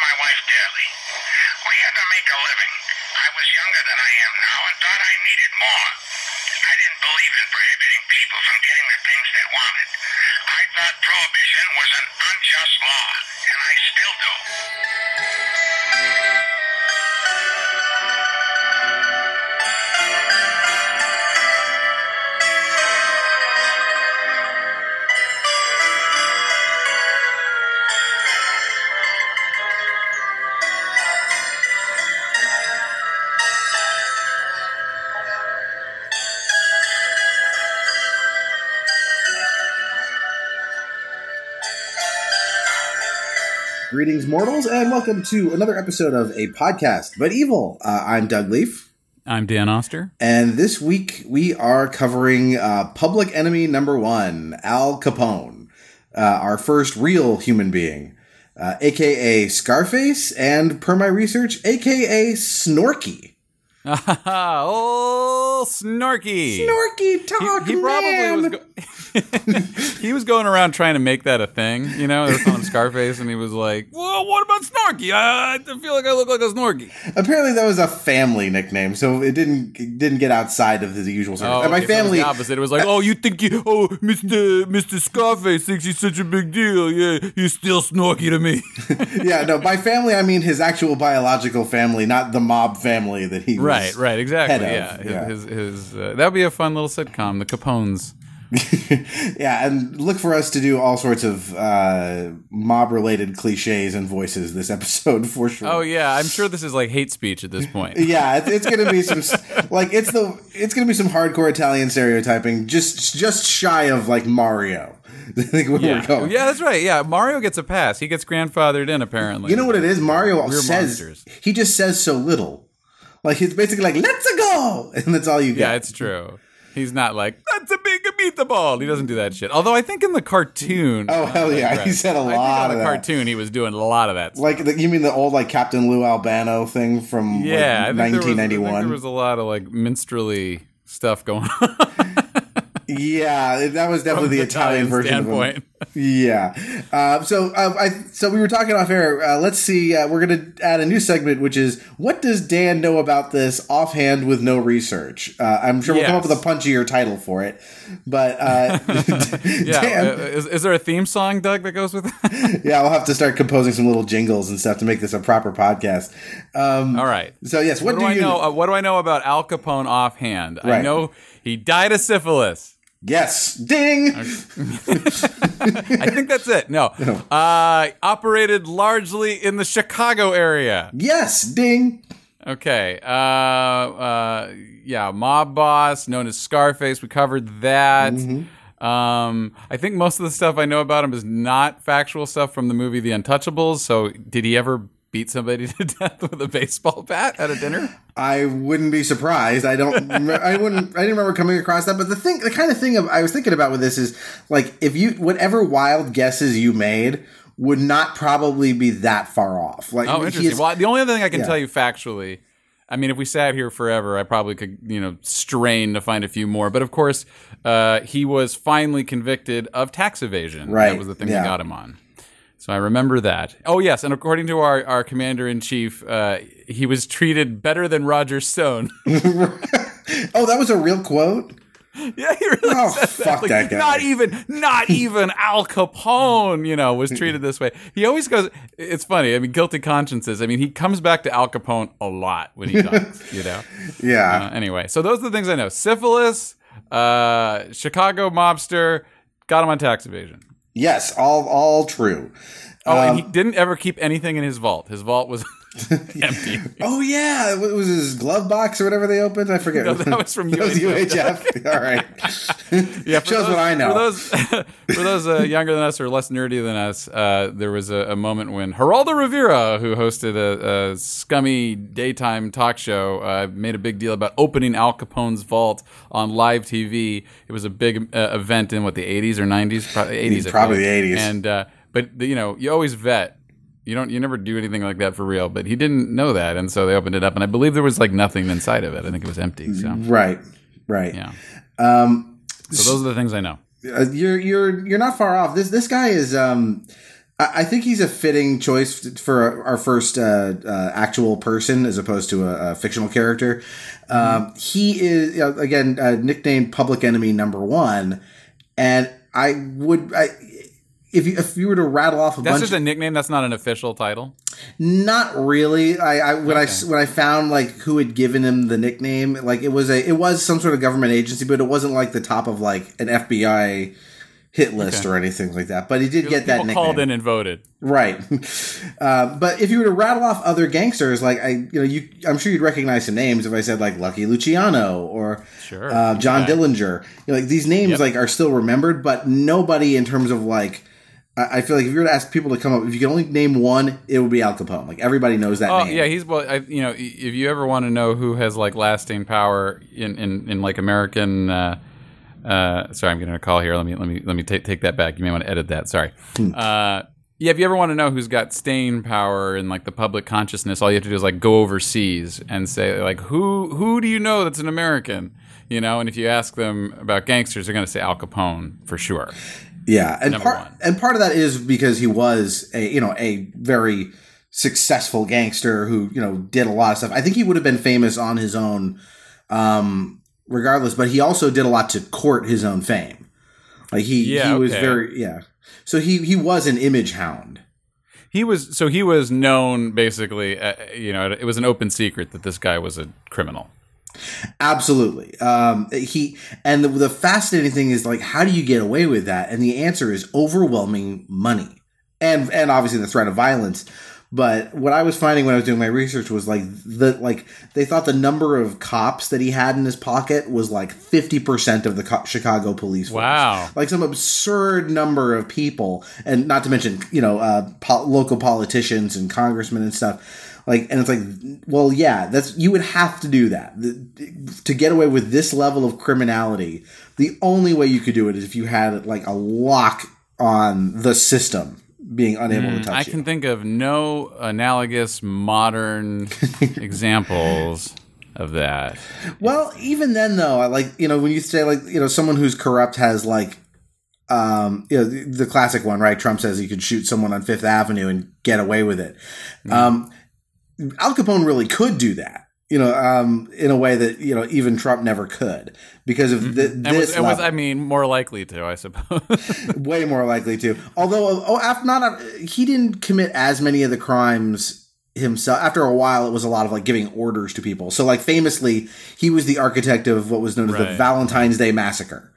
my wife dearly. We had to make a living. I was younger than I am now and thought I needed more. I didn't believe in prohibiting people from getting the things they wanted. I thought prohibition was an unjust law, and I still do. Greetings, mortals, and welcome to another episode of a podcast, but evil. Uh, I'm Doug Leaf, I'm Dan Oster. and this week we are covering uh, Public Enemy Number One, Al Capone, uh, our first real human being, uh, aka Scarface, and per my research, aka Snorky. oh, Snorky. Snorky talk, He, he probably man. was. Go- he was going around trying to make that a thing, you know. They were calling him Scarface, and he was like, "Well, what about Snorky? I, I feel like I look like a Snorky." Apparently, that was a family nickname, so it didn't it didn't get outside of the usual. Oh, and my okay, so it family, opposite. It was like, "Oh, you think you? Oh, Mister Mister Scarface thinks he's such a big deal. Yeah, he's still Snorky to me." yeah, no, by family I mean his actual biological family, not the mob family that he was. right, right, exactly. yeah, yeah. his his, his uh, that would be a fun little sitcom, the Capones. yeah, and look for us to do all sorts of uh, mob related cliches and voices this episode for sure. Oh yeah, I'm sure this is like hate speech at this point. Yeah, it's, it's gonna be some like it's the it's gonna be some hardcore Italian stereotyping, just just shy of like Mario. I think where we're Yeah. going. yeah, that's right. Yeah, Mario gets a pass. He gets grandfathered in apparently. You know what it is? Mario We're says monsters. he just says so little. Like he's basically like "Let's go," and that's all you get. Yeah, it's true. He's not like that's a big meatball. He doesn't do that shit. Although I think in the cartoon, Oh, hell yeah. Right. He said a lot in of the that. cartoon. He was doing a lot of that. Stuff. Like the, you mean the old like Captain Lou Albano thing from yeah, like, I think there was- I think 1991? there was a lot of like minstrelly stuff going on. Yeah, that was definitely the Italian version standpoint. of him. Yeah. Uh, so uh, I so we were talking off air. Uh, let's see. Uh, we're going to add a new segment, which is what does Dan know about this offhand with no research? Uh, I'm sure we'll come up with a punchier title for it, but uh, Yeah, Dan, is, is there a theme song, Doug, that goes with that? yeah, we'll have to start composing some little jingles and stuff to make this a proper podcast. Um, All right. so yes, what, What, do, I you know? Uh, what do I know about Al Capone offhand? I know he died of syphilis. Yes, ding. I think that's it. No. Uh, operated largely in the Chicago area. Yes, ding. Okay. Uh, uh, yeah, mob boss known as Scarface. We covered that. Um, I think most of the stuff I know about him is not factual stuff from the movie The Untouchables. So, did he ever beat somebody to death with a baseball bat at a dinner? I wouldn't be surprised. I don't. I wouldn't. I didn't remember coming across that. But the thing, the kind of thing of, I was thinking about with this is like if you whatever wild guesses you made would not probably be that far off. Like Oh, interesting. is- Well, the only other thing I can Yeah. tell you factually, I mean, if we sat here forever, I probably could, you know, strain to find a few more. But of course, uh, he was finally convicted of tax evasion. Right, That was the thing yeah. that got him on. So I remember that. Oh yes, and according to our, our commander in chief, uh, he was treated better than Roger Stone. oh, that was a real quote. yeah, he really Oh, fuck Like, that guy. Not even, not even Al Capone, you know, was treated this way. He always goes. It's funny. I mean, guilty consciences. I mean, he comes back to Al Capone a lot when he talks. you know. Yeah. Uh, anyway, so those are the things I know: syphilis, uh, Chicago mobster, got him on tax evasion. Yes. All all true. Oh, Um, and he didn't ever keep anything in his vault. His vault was empty. Oh yeah, it was his glove box or whatever they opened. I forget. No, that was from That was UHF. UHF. All right. Yeah, Shows those, what I know. For those, for those uh, younger than us or less nerdy than us, uh, there was a, a moment when Geraldo Rivera, who hosted a, a scummy daytime talk show, uh, made a big deal about opening Al Capone's vault on live TV. It was a big uh, event in what the 80s or 90s, probably 80s. Probably the 80s. And uh, but you know, you always vet. You don't. You never do anything like that for real. But he didn't know that, and so they opened it up, and I believe there was like nothing inside of it. I think it was empty. So Right. Right. yeah. Um, So those are the things I know. uh, you're you're you're not far off. This this guy is um I think he's a fitting choice for our first uh, uh, actual person as opposed to a, a fictional character. Um, he is again uh, nicknamed Public Enemy Number One, and I would I, if you if you were to rattle off a That's bunch, just a nickname. That's not an official title. not really. I, I when I Okay. s- when I found like who had given him the nickname, like it was a it was some sort of government agency, but it wasn't like the top of like an FBI hit list Okay. or anything like that. But he did get that nickname. called in and voted. Right. Uh, but if you were to rattle off other gangsters, like I, you know, you, I'm sure you'd recognize some names if I said like Lucky Luciano or Sure. uh, John Okay. Dillinger. You know, like these names Yep. like are still remembered, but nobody in terms of like. I feel like if you were to ask people to come up, if you could only name one, it would be Al Capone. Like everybody knows that Oh name. yeah, he's well. I, you know, if you ever want to know who has like lasting power in in, in like American. Uh, uh, sorry, I'm getting a call here. Let me let me let me take take that back. You may want to edit that. Sorry. Hmm. Uh, yeah, if you ever want to know who's got staying power in like the public consciousness, all you have to do is like go overseas and say like who who do you know that's an American? You know, and if you ask them about gangsters, they're going to say Al Capone for sure. Yeah, and part one. and part of that is because he was a you know a very successful gangster who you know did a lot of stuff. I think he would have been famous on his own, um, regardless. But he also did a lot to court his own fame. Like he Yeah, he was very yeah. So he he was an image hound. He was so he was known basically. Uh, you know, it was an open secret that this guy was a criminal. Absolutely. Um, he and the, the fascinating thing is like, how do you get away with that? And the answer is overwhelming money, and and obviously the threat of violence. But what I was finding when I was doing my research was like the like they thought the number of cops that he had in his pocket was like fifty percent of the co- Chicago police force. Wow. Like some absurd number of people, and not to mention you know uh, po- local politicians and congressmen and stuff. Like, and it's like, well, yeah, that's you would have to do that The- to get away with this level of criminality. The only way you could do it is if you had like a lock on the system being unable to touch I you. can think of no analogous modern examples of that. Well, even then, though, I like you know when you say like you know someone who's corrupt has like um you know the, the classic one right Trump says you could shoot someone on Fifth Avenue and get away with it. Um Al Capone really could do that. You know, um, in a way that you know even Trump never could because of th- And this was, was. I mean more likely to, I suppose. way more likely to. Although, oh, after not, he didn't commit as many of the crimes himself. After a while, it was a lot of like giving orders to people. So, like famously, he was the architect of what was known as the Valentine's Day Massacre,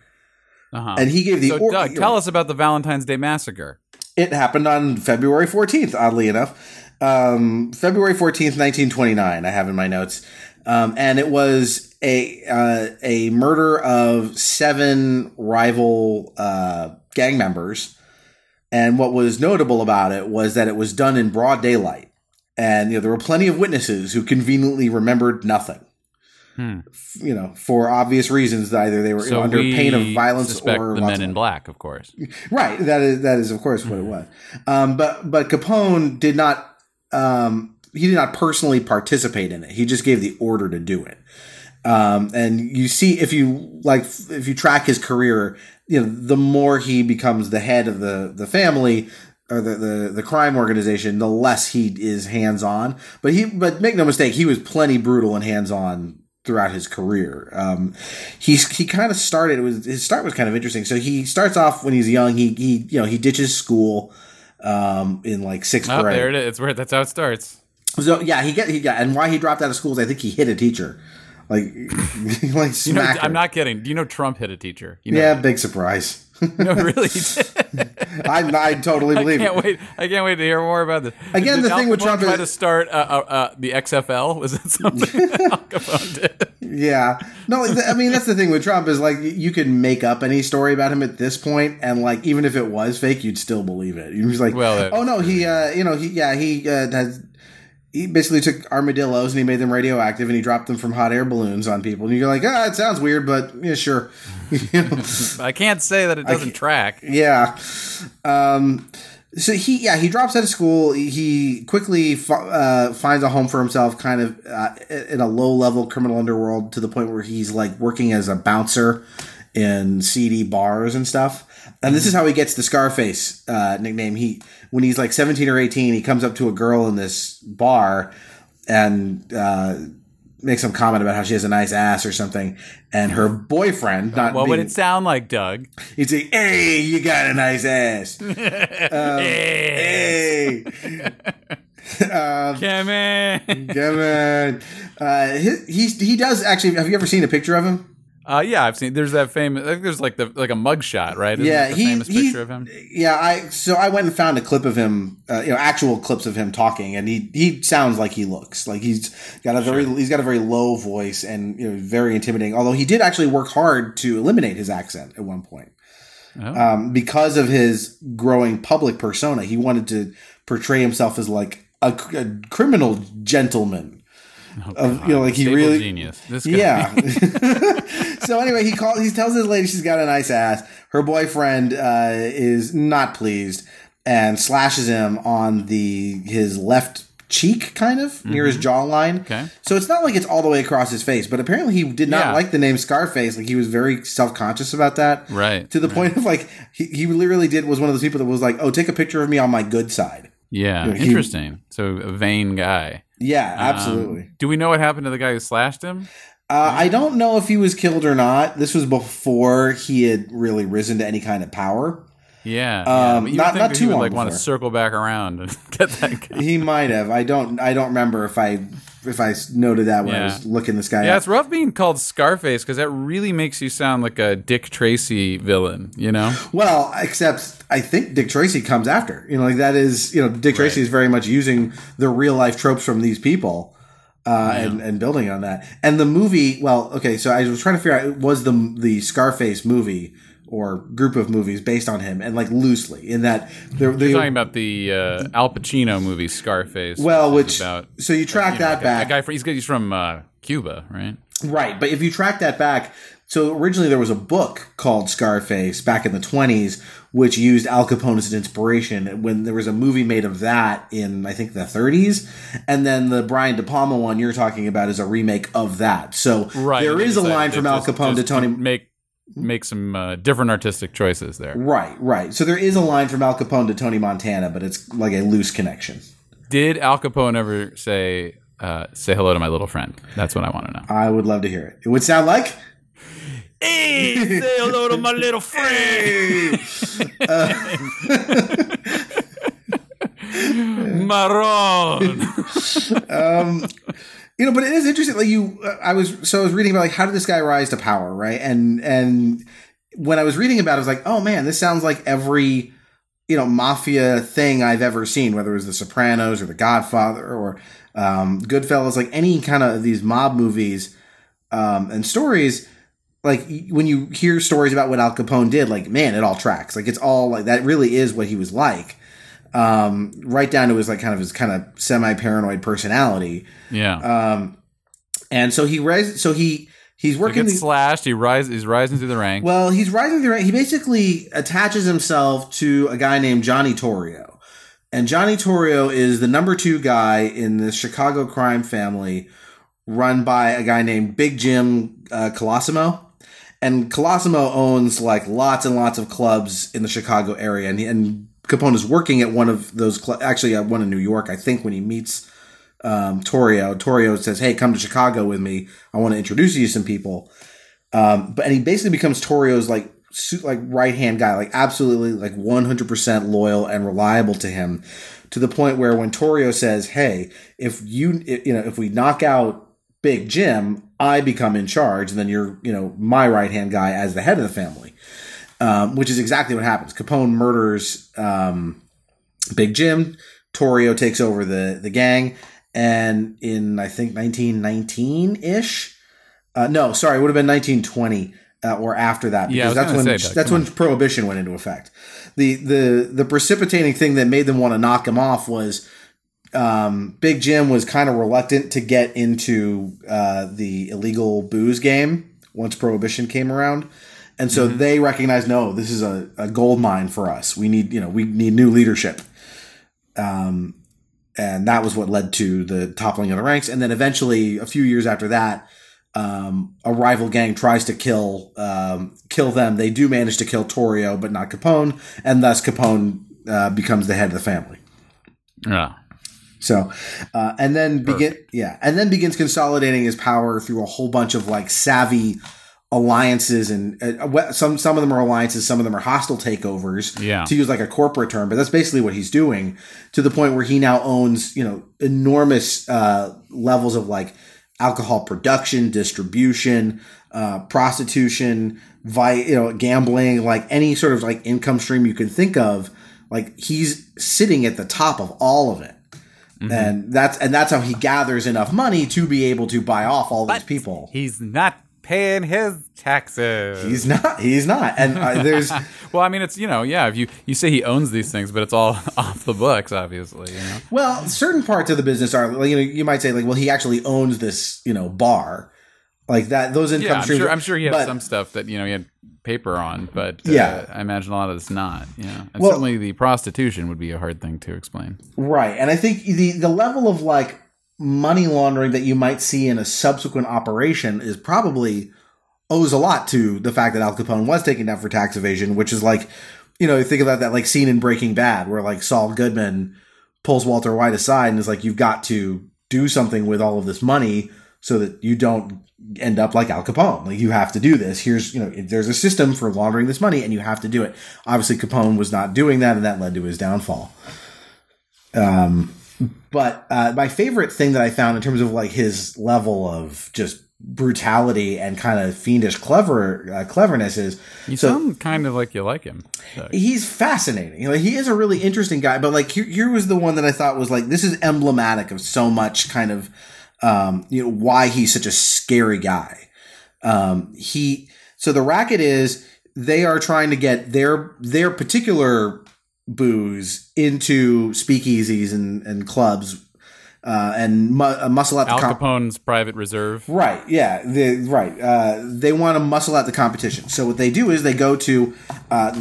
uh-huh. and he gave the. so, or- Doug, tell us about the Valentine's Day massacre. It happened on February 14th, oddly enough. Um, February 14th, 1929, I have in my notes. Um, and it was a uh, a murder of seven rival uh, gang members. And what was notable about it was that it was done in broad daylight. And you know there were plenty of witnesses who conveniently remembered nothing. Hmm. You know, for obvious reasons, either they were So under we pain of violence or the Men in Black, of course. Right. That is that is of course what it was. Um, but but Capone did not. Um, he did not personally participate in it. He just gave the order to do it. Um, and you see if you like if you track his career, you know the more he becomes the head of the the family or the the, the crime organization, the less he is hands on. But he but make no mistake, he was plenty brutal and hands on throughout his career. Um, he's he kind of started. It was his start was kind of interesting. So he starts off when he's young. He he you know he ditches school um, in like sixth Oh, grade. there it is. It's where that's how it starts. So yeah, he get he got and why he dropped out of school is I think he hit a teacher, like like You know, I'm not kidding. Do you know Trump hit a teacher? You know, Yeah, big surprise. no, really. I I totally believe. I can't it. wait. I can't wait to hear more about this. Again, Did the Al thing with Capone Trump try is- to start uh, uh, uh, the XFL. Was that something Al Capone did? Yeah, no, I mean that's the thing with Trump is like you could make up any story about him at this point, and like even if it was fake, you'd still believe it. You'd be like, Well, oh no, he, uh, you know, he, yeah, he uh, has. He basically took armadillos and he made them radioactive and he dropped them from hot air balloons on people. And you're like, ah, it sounds weird, but yeah, sure. I can't say that it doesn't track. Yeah. Um, so he, yeah, he drops out of school. He quickly uh, finds a home for himself, kind of uh, in a low level criminal underworld, to the point where he's like working as a bouncer in seedy bars and stuff. And this is how he gets the Scarface uh, nickname. He when he's like seventeen or eighteen, he comes up to a girl in this bar and uh, makes some comment about how she has a nice ass or something. And her boyfriend, not What would it sound like, Doug? he'd say, "Hey, you got a nice ass." Um, hey. Come in. Come on. Uh, he, he's, he does actually. Have you ever seen a picture of him? Uh, yeah, I've seen. There's that famous. I think there's like the like a mugshot, right? Isn't yeah, the he, famous he- picture of him. Yeah, I so I went and found a clip of him, uh, you know, actual clips of him talking, and he he sounds like he looks like he's got a very he's got a very low voice and you know very intimidating. Although he did actually work hard to eliminate his accent at one point Oh. um, because of his growing public persona. He wanted to portray himself as like a, a criminal gentleman. of you know, like he really genius. This guy. yeah. so anyway, he calls. He tells his lady she's got a nice ass. Her boyfriend uh, is not pleased and slashes him on the his left cheek, kind of near his jawline. Mm-hmm. Okay. So it's not like it's all the way across his face, but apparently he did not Yeah. like the name Scarface. Like he was very self conscious about that. Right, To the point of like he, he literally did was one of those people that was like, "Oh, take a picture of me on my good side." Yeah, Yeah, he- interesting. So a vain guy. Yeah, Um, absolutely. do we know what happened to the guy who slashed him? Uh, I don't know if he was killed or not. This was before he had really risen to any kind of power. Yeah, Um, yeah. Not- not too he would long like want to circle back around and get that guy. He might have. I don't. I don't remember if I if I noted that when I was looking this guy Yeah, up. it's rough being called Scarface because that really makes you sound like a Dick Tracy villain. You know? Well, except I think Dick Tracy comes after. You know, like that is you know Dick Tracy Right. is very much using the real life tropes from these people. Uh, and, and building on that, and the movie. Well, okay, so I was trying to figure out was the the Scarface movie or group of movies based on him, and like loosely in that they're, they You're talking about the uh, Al Pacino movie Scarface. well, is which about so you track you know, that like back. A guy from he's, he's from uh, Cuba, right? Right, but if you track that back, so originally there was a book called Scarface back in the 20s, which used Al Capone as an inspiration. When there was a movie made of that in, I think, the 30s, and then the Brian De Palma one you're talking about is a remake of that. So Right. there is a line from Al Capone to Tony. make make some uh, different artistic choices there. Right, right. So there is a line from Al Capone to Tony Montana, but it's like a loose connection. Did Al Capone ever say uh, "Say hello to my little friend"? That's what I want to know. I would love to hear it. It would sound like. Hey, say hello to my little friend. Maron. um, you know, but it is interesting. Like you, I was so I was reading about like how did this guy rise to power, right? And and when I was reading about, it, I was like, oh man, this sounds like every you know mafia thing I've ever seen, whether it was The Sopranos or The Godfather or um, Goodfellas, like any kind of these mob movies um, and stories. Like when you hear stories about what Al Capone did, like man, it all tracks. Like it's all like that. Really is what he was like um, right down to his like kind of his kind of semi paranoid personality. Yeah. Um, and so he rises. So he he's he working. gets the- slashed. He rise. He's rising through the ranks. well, he's rising through. The rank. He basically attaches himself to a guy named Johnny Torrio, and Johnny Torrio is the number two guy in the Chicago crime family, run by a guy named Big Jim uh, Colosimo. And Colosimo owns like lots and lots of clubs in the Chicago area, and, and Capone is working at one of those. Cl- actually, at one in New York, I think. When he meets um, Torrio says, "Hey, come to Chicago with me. I want to introduce you to some people." Um, but and he basically becomes Torrio's like su- like right hand guy, like absolutely like one hundred percent loyal and reliable to him, to the point where when Torrio says, "Hey, if you you know if we knock out Big Jim, I become in charge, and then you're you know my right hand guy as the head of the family," um, which is exactly what happens. Capone murders um, Big Jim. Torrio takes over the the gang, and in I think 1919 ish. Uh, no, sorry, it would have been 1920 uh, or after that Yeah, because was that's when say, Doug, that's when prohibition went into effect. The the the precipitating thing that made them want to knock him off was um, Big Jim was kind of reluctant to get into uh, the illegal booze game once prohibition came around. And so they recognized, no, this is a, a gold mine for us. We need, you know, we need new leadership. Um, and that was what led to the toppling of the ranks. And then eventually, a few years after that, um, a rival gang tries to kill um, kill them. They do manage to kill Torrio, but not Capone, and thus Capone uh, becomes the head of the family. Yeah. So, uh, and then begin, yeah, and then begins consolidating his power through a whole bunch of like savvy alliances, and uh, some some of them are alliances, some of them are hostile takeovers. Yeah. to use like a corporate term, but that's basically what he's doing to the point where he now owns you know enormous uh, levels of like alcohol production, distribution, uh, prostitution, vi- you know, gambling, like any sort of like income stream you can think of. Like he's sitting at the top of all of it. And that's and that's how he gathers enough money to be able to buy off all these people. He's not paying his taxes. He's not. He's not. And uh, there's well, I mean, it's you know, yeah. If you you say he owns these things, but it's all off the books, obviously. You know. well, certain parts of the business are like, you know you might say like well he actually owns this you know bar like that. Those income Yeah, I'm streams. sure. I'm sure he had but- some stuff that you know he had paper on, but uh, Yeah. I imagine a lot of it's not. Yeah, and Well- certainly the prostitution would be a hard thing to explain. Right. And I think the the level of like money laundering that you might see in a subsequent operation is probably owes a lot to the fact that Al Capone was taken down for tax evasion, which is like, you know, you think about that like scene in Breaking Bad where like Saul Goodman pulls Walter White aside and is like, you've got to do something with all of this money so that you don't end up like Al Capone. Like you have to do this. Here's, you know, there's a system for laundering this money and you have to do it. Obviously Capone was not doing that and that led to his downfall. Um, but uh, my favorite thing that I found in terms of like his level of just brutality and kind of fiendish clever uh, cleverness is You So- sound kind of like you like him. So- he's fascinating. You know, he is a really interesting guy. But like here, here was the one that I thought was like this is emblematic of so much kind of um, you know why he's such a scary guy. Um, he so the racket is they are trying to get their their particular booze into speakeasies and, and clubs uh, and mu- uh, muscle out the Al Capone's private reserve. Right. Yeah. They, right. Uh, they want to muscle out the competition. So what they do is they go to uh,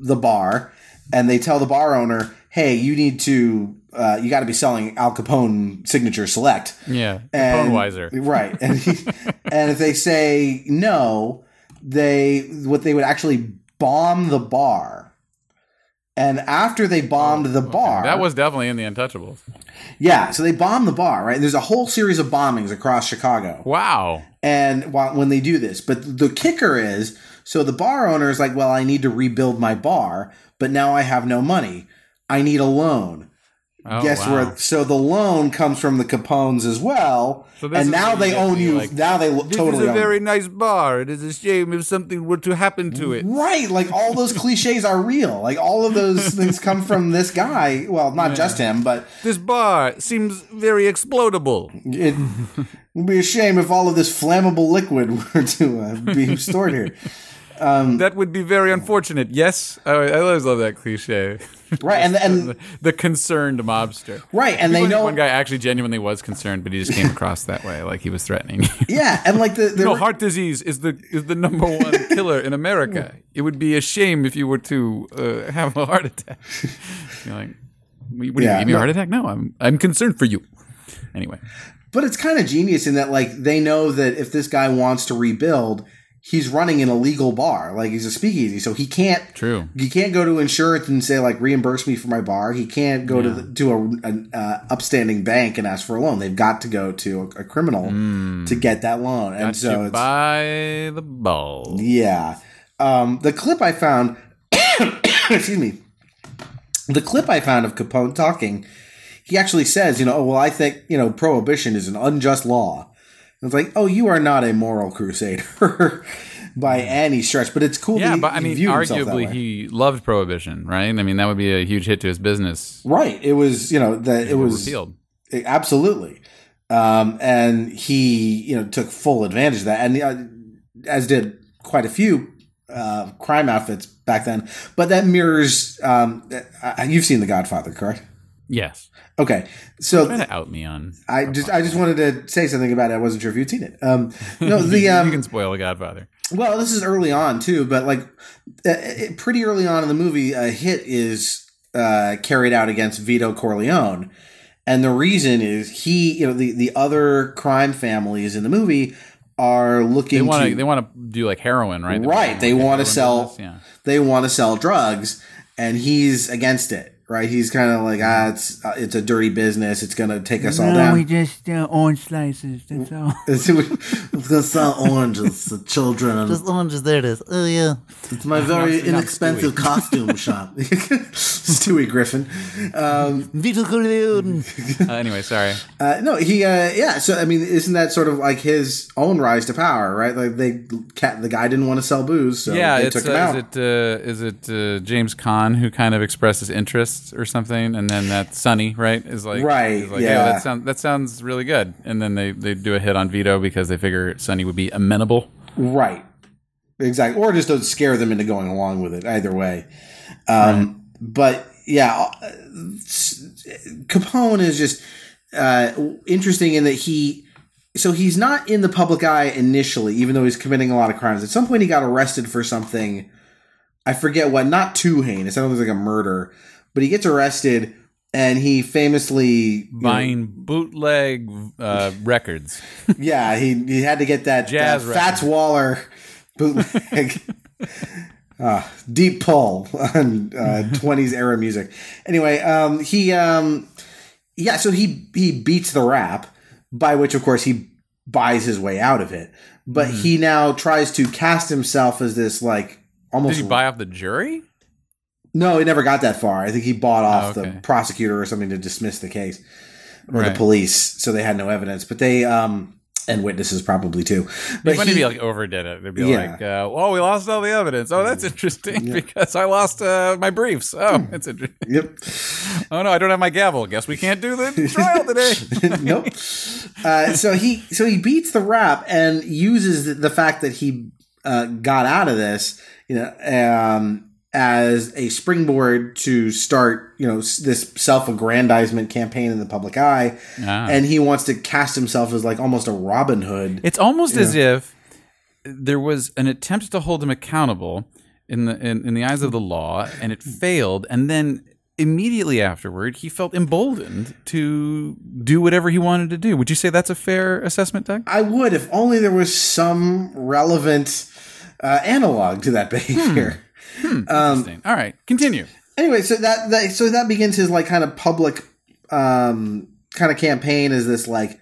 the bar and they tell the bar owner, "Hey, you need to. Uh, you got to be selling Al Capone Signature Select." Yeah, And- Capone Weiser. Right. And he, and if they say no, they what they would actually bomb the bar. And after they bombed the bar, That was definitely in the Untouchables. yeah. So they bombed the bar. Right. There's a whole series of bombings across Chicago. Wow. and while, when they do this but the kicker is so the bar owner is like well i need to rebuild my bar but now i have no money i need a loan Oh, guess wow. where so the loan comes from the capones as well So and now they own you like, now they lo- totally own you. nice bar. It is a shame if something were to happen to it. right like all those cliches are real like all of those things come from this guy well not just him but This bar seems very explodable. it would be a shame if all of this flammable liquid were to uh, be stored here That would be very unfortunate. Yes, I, I always love that cliche. right and and the, the concerned mobster. right and they know one guy actually genuinely was concerned, but he just came across that way, like he was threatening. yeah and like the, no, heart disease is the is the number one killer in America. It would be a shame if you were to uh, have a heart attack. You're like, what do you Yeah, give me a heart attack? No, I'm I'm concerned for you. Anyway, But it's kind of genius in that like they know that if this guy wants to rebuild, he's running an illegal bar. Like he's a speakeasy, so he can't. True. He can't go to insurance and say like reimburse me for my bar. He can't go to the, to a, an uh, upstanding bank and ask for a loan. They've got to go to a, a criminal to get that loan. And got so you it's, by the ball. yeah. Um, the clip I found, excuse me, the clip I found of Capone talking, he actually says, you know, oh, well, I think, you know, prohibition is an unjust law. It's like, oh, you are not a moral crusader by any stretch, but it's cool. that Yeah, he- but I mean, viewed himself that arguably he loved prohibition, right? I mean, that would be a huge hit to his business. right. It was, you know, that it was repealed. absolutely, um, and he, you know, took full advantage of that, and uh, as did quite a few uh, crime outfits back then. But that mirrors. Um, uh, you've seen The Godfather, correct? Yes, Okay, so to out me on. I just I just wanted to say something about it. I wasn't sure if you'd seen it. Um, no, the you um, can spoil the Godfather. well, this is early on too, but like uh, uh, pretty early on in the movie, a hit is uh, carried out against Vito Corleone, and the reason is he, you know, the the other crime families in the movie are looking They want to to they want to do like heroin, right? right. They want to sell. business, Yeah. They want to sell drugs, and he's against it. Right? He's kind of like, ah, it's uh, it's a dirty business. It's gonna take us all No, down. we just uh, orange slices. That's all. It's, it's gonna sell oranges to children. And Just oranges, there it is. Oh, yeah. it's my very Not- not inexpensive costume shop. Stewie Griffin. Vito Corleone. Uh, anyway, sorry. Uh, no, he. Uh, yeah. So I mean, isn't that sort of like his own rise to power? Right? Like they, cat, the guy didn't want to sell booze, so yeah, they it's took him uh, out. is it uh, is it uh, James Caan who kind of expresses interest or something, and then that Sonny right is like Right, is like, yeah. that sounds that sounds really good, and then they they do a hit on Vito because they figure Sonny would be amenable. Right. Exactly. Or just don't scare them into going along with it. Either way. Um, But yeah, uh, Capone is just uh, interesting in that he. So he's not in the public eye initially, even though he's committing a lot of crimes. At some point, he got arrested for something. I forget what. Not too heinous. I don't think it's like a murder, but he gets arrested, and he famously you know, Buying bootleg uh, records. yeah, he he had to get that, Jazz Fats Waller bootleg. uh, deep pull on uh, 20s era music. Anyway, um, he um, yeah, so he he beats the rap, by which of course he buys his way out of it. But Mm-hmm. he now tries to cast himself as this like almost Did he buy off the jury? No, he never got that far. I think he bought off Oh, okay. the prosecutor or something to dismiss the case, or the police, so they had no evidence. But they um and witnesses probably too. But when he, he like overdid it, they'd be Yeah. like, uh, "Oh, we lost all the evidence. Oh, that's interesting because I lost uh, my briefs. Oh, Hmm. it's interesting. yep. Oh no, I don't have my gavel. Guess we can't do the trial today." nope. Uh, so he so he beats the rap and uses the, the fact that he uh, got out of this, you know, um, as a springboard to start, you know, this self-aggrandizement campaign in the public eye, Ah. and he wants to cast himself as like almost a Robin Hood. It's almost as if there was an attempt to hold him accountable in the in, in the eyes of the law, and it failed. And then immediately afterward, he felt emboldened to do whatever he wanted to do. Would you say that's a fair assessment, Doug? I would if only there was some relevant uh, analog to that behavior. Interesting. All right, continue. anyway, so that, that so that begins his like kind of public um kind of campaign is this like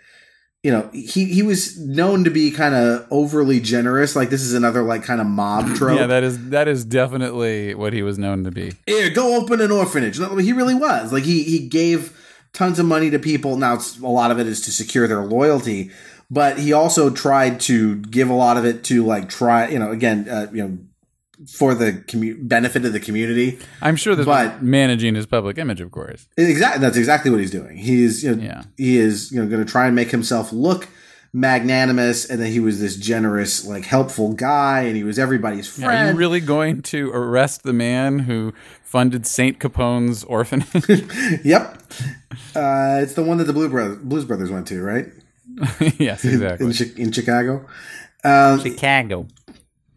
you know he he was known to be kind of overly generous like this is another like kind of mob trope Yeah, that is that is definitely what he was known to be. here go open an orphanage he really was like he he gave tons of money to people now it's, a lot of it is to secure their loyalty but he also tried to give a lot of it to like try you know again uh, you know for the commu- benefit of the community I'm sure that But- managing his public image, of course. Exactly. That's exactly what he's doing. He's you know, Yeah. he is you know going to try and make himself look magnanimous, and then he was this generous, like helpful guy, and he was everybody's friend. Are you really going to arrest the man who funded Saint Capone's orphanage? yep. Uh, it's the one that the Blue Brothers, Blues Brothers went to, right? yes, In, exactly. Chi- in Chicago. Um, Chicago.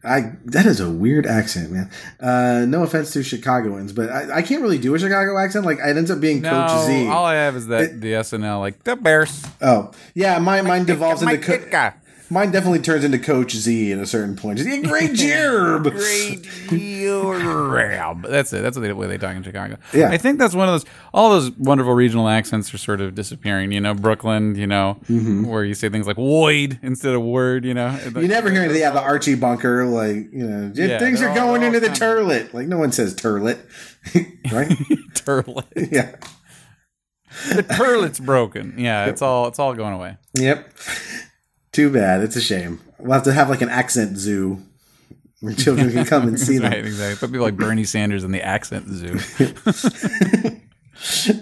I that is a weird accent, man. Uh, no offense to Chicagoans, but I, I can't really do a Chicago accent. Like it ends up being No, Coach Z. all I have is that the SNL like the Bears. oh, yeah, mine mine devolves into Co-. mine definitely turns into Coach Z at a certain point. Just, "Yeah, great job. Great job. That's it. That's the way they talk in Chicago. Yeah. I think that's one of those. All those wonderful regional accents are sort of disappearing. You know, Brooklyn. You know, where you say things like "void" instead of "word." You know, Mm-hmm. You never hear the yeah the Archie bunker like you know Yeah, things they're are going all- into the all turlet like no one says turlet right turlet. yeah The turlet's broken. Yeah, it's all it's all going away. yep too bad it's a shame we'll have to have like an accent zoo where children can come and see Right, them exactly. Put people like Bernie Sanders in the accent zoo.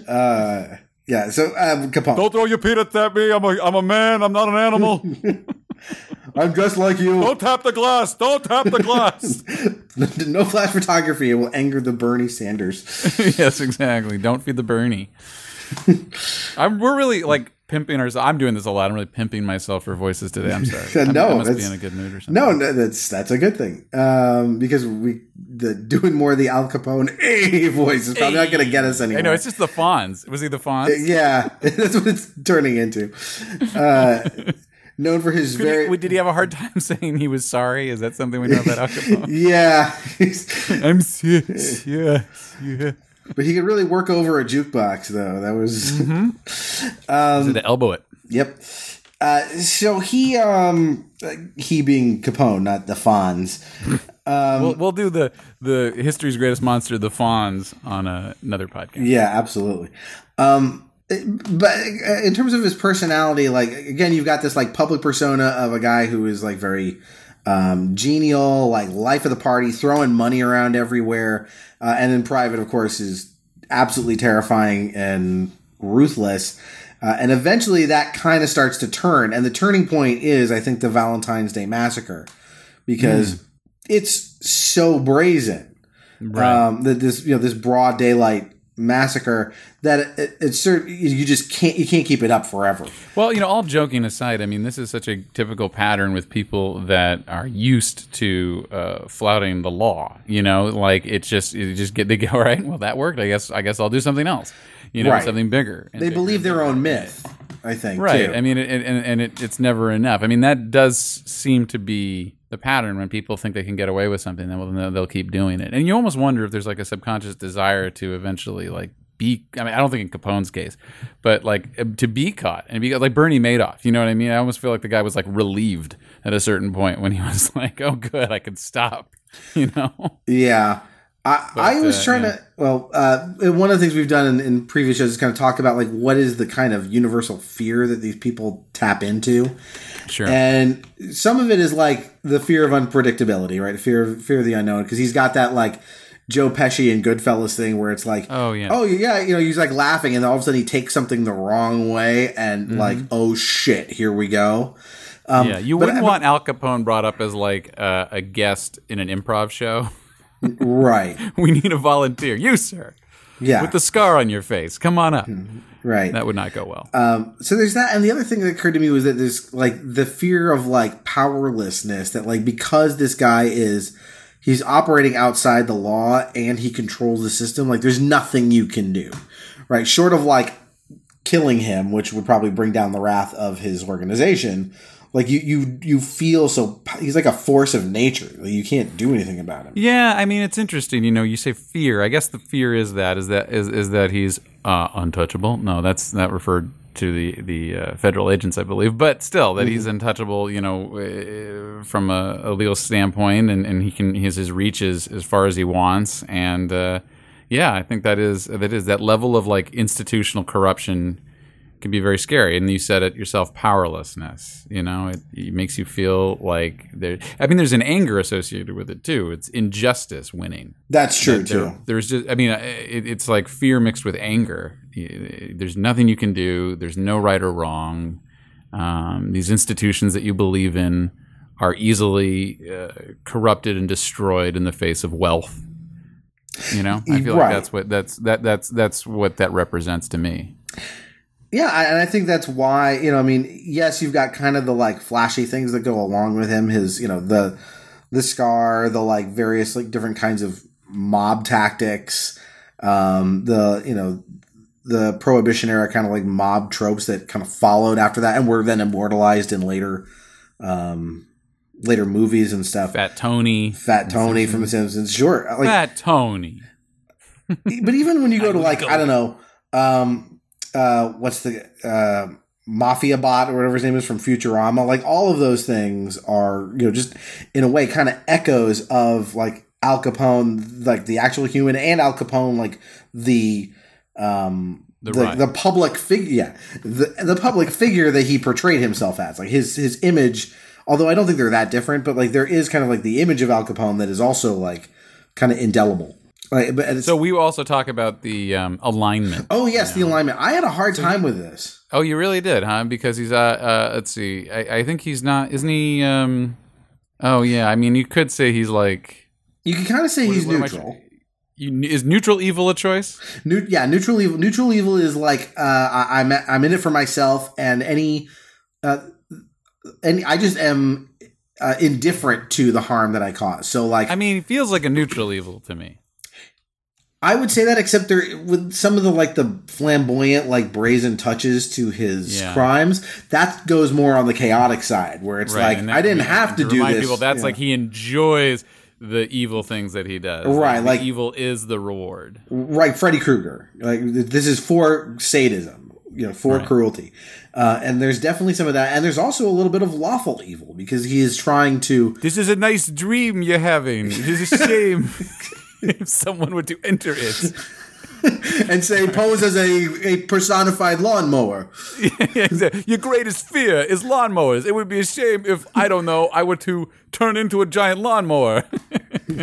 uh yeah so um Capone Don't throw your peanuts at me. I'm a I'm a man. I'm not an animal. I'm dressed like you Don't tap the glass. Don't tap the glass. no flash photography it will anger the Bernie Sanders yes, exactly. Don't feed the Bernie. I'm, we're really like pimping ourselves. I'm doing this a lot. I'm really pimping myself for voices today. I'm sorry. No, I must be in a good mood or something. no no that's that's a good thing um because we the doing more of the Al Capone a voice is probably not gonna get us anywhere I know it's just the Fonz. Was he the Fonz? yeah, that's what it's turning into. Uh, known for his Could very he, did he have a hard time saying he was sorry? Is that something we know about Al Capone? yeah, I'm yeah. But he could really work over a jukebox though. That was Mm-hmm. to elbow it. Yep. Uh, so he, um, he being Capone, not the Fonz. we'll, we'll do the the history's greatest monster, the Fonz, on uh, another podcast. Yeah, absolutely. Um, but uh, in terms of his personality, like again, you've got this like public persona of a guy who is like very um, genial, like life of the party, throwing money around everywhere, uh, and in private, of course, is absolutely terrifying and ruthless. Uh, and eventually, that kind of starts to turn, and the turning point is, I think, the Valentine's Day massacre, because it's so brazen. Um, that this you know this broad daylight massacre that it, it's certain you just can't you can't keep it up forever. Well, you know, all joking aside, I mean, this is such a typical pattern with people that are used to uh, flouting the law. You know, like it's just you just get they go all right. Well, that worked. I guess I guess I'll do something else. You know, Right. something bigger. They bigger believe their own myth, I think. right too. i mean it, it, and, and it, it's never enough i mean that does seem to be the pattern when people think they can get away with something then well, they'll, keep doing it. And you almost wonder if there's like a subconscious desire to eventually like be i mean i don't think in capone's case but like uh, to be caught and be like bernie madoff you know what i mean? I almost feel like the guy was like relieved at a certain point when he was like oh good i can stop you know? Yeah. I, I was uh, trying yeah. to well uh, one of the things we've done in, in previous shows is kind of talk about like what is the kind of universal fear that these people tap into sure and some of it is like the fear of unpredictability right fear of fear of the unknown because he's got that like Joe Pesci and Goodfellas thing where it's like Oh, yeah. oh yeah you know he's like laughing and all of a sudden he takes something the wrong way and Mm-hmm. like oh shit here we go um, yeah you wouldn't want al capone brought up as like uh, a guest in an improv show right we need a volunteer you sir yeah with the scar on your face. Come on up. right That would not go well. Um, so there's that, and the other thing that occurred to me was that there's like the fear of like powerlessness that like because this guy is he's operating outside the law and he controls the system, like there's nothing you can do, right? Short of like killing him, which would probably bring down the wrath of his organization. Like you, you, you feel so he's like a force of nature. Like you can't do anything about him. yeah, I mean it's interesting. You know, you say fear. I guess the fear is that is that is, is that he's uh, untouchable. No, that's that referred to the the uh, federal agents, I believe. But still, that he's untouchable. You know, uh, from a, a legal standpoint, and, and he can his his reach is as far as he wants. And uh, yeah, I think that is that is that level of like institutional corruption can be very scary. And you said it yourself, powerlessness. You know, it, it makes you feel like there. I mean, there's an anger associated with it too. It's injustice winning. That's true There- too. there's just, I mean, it, it's like fear mixed with anger. There's nothing you can do. There's no right or wrong. Um, these institutions that you believe in are easily uh, corrupted and destroyed in the face of wealth. You know, I feel Right. like that's what that's that that's that's what that represents to me. Yeah, I- and I think that's why you know. I mean, yes, you've got kind of the like flashy things that go along with him. His, you know, the the scar, the like various like different kinds of mob tactics, um, the you know the prohibition era kind of like mob tropes that kind of followed after that and were then immortalized in later um later movies and stuff. Fat Tony, Fat Tony from The Simpsons, sure. Like, Fat Tony. but even when you go to like I don't know, um, uh, what's the uh, Mafia Bot or whatever his name is from Futurama, like all of those things are you know just in a way kind of echoes of like Al Capone, like the actual human, and Al Capone, like the um The the, the public figure, yeah, the the public figure that he portrayed himself as, like his his image. Although I don't think they're that different, but like there is kind of like the image of Al Capone that is also like kind of indelible. But So we also talk about the um, alignment. Oh yes, the alignment. I had a hard time with this. Oh, you really did, huh? Because he's uh, uh let's see, I, I think he's not, isn't he? Um, oh yeah, I mean, you could say he's like, You can kind of say he's what am I neutral. you, is neutral evil a choice? New, yeah, neutral evil. Neutral evil is like uh, I, I'm I'm in it for myself, and any uh, any I just am uh, indifferent to the harm that I cause. So like I mean, it feels like a neutral evil to me. I would say that, except there with some of the like the flamboyant, like brazen touches to his Yeah. crimes, that goes more on the chaotic side, where it's like that- I didn't have to do this. People, that's Yeah. like he enjoys the evil things that he does. Right, the like- evil is the reward. right, Freddy Krueger. Like this is for sadism, you know, for cruelty, uh, and there's definitely some of that, and there's also a little bit of lawful evil because he is trying to This is a nice dream you're having. It is a shame if someone were to enter it. and say pose as a, a personified lawnmower. Your greatest fear is lawnmowers. It would be a shame if I don't know I were to turn into a giant lawnmower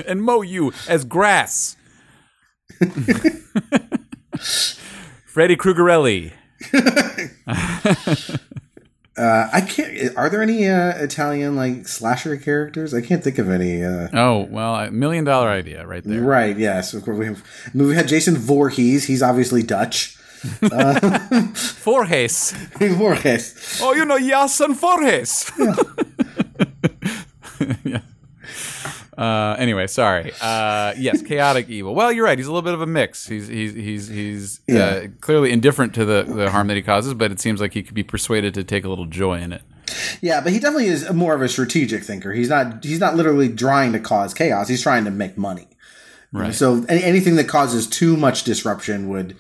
and mow you as grass. Freddy Krugerelli. Uh, I can't. Are there any uh, Italian like slasher characters? I can't think of any. Uh, Oh well, a million dollar idea right there. Right. Yes. Of course, we have. I mean, we had Jason Voorhees. He's obviously Dutch. Forges. Voorhees. Oh, you know Jason Forges. yeah. Uh, anyway, sorry. Uh, yes, chaotic evil. Well, you're right. He's a little bit of a mix. He's he's he's he's uh, Yeah. clearly indifferent to the, the harm that he causes, but it seems like he could be persuaded to take a little joy in it. Yeah, but he definitely is more of a strategic thinker. He's not. He's not literally trying to cause chaos. He's trying to make money. Right. So any, anything that causes too much disruption would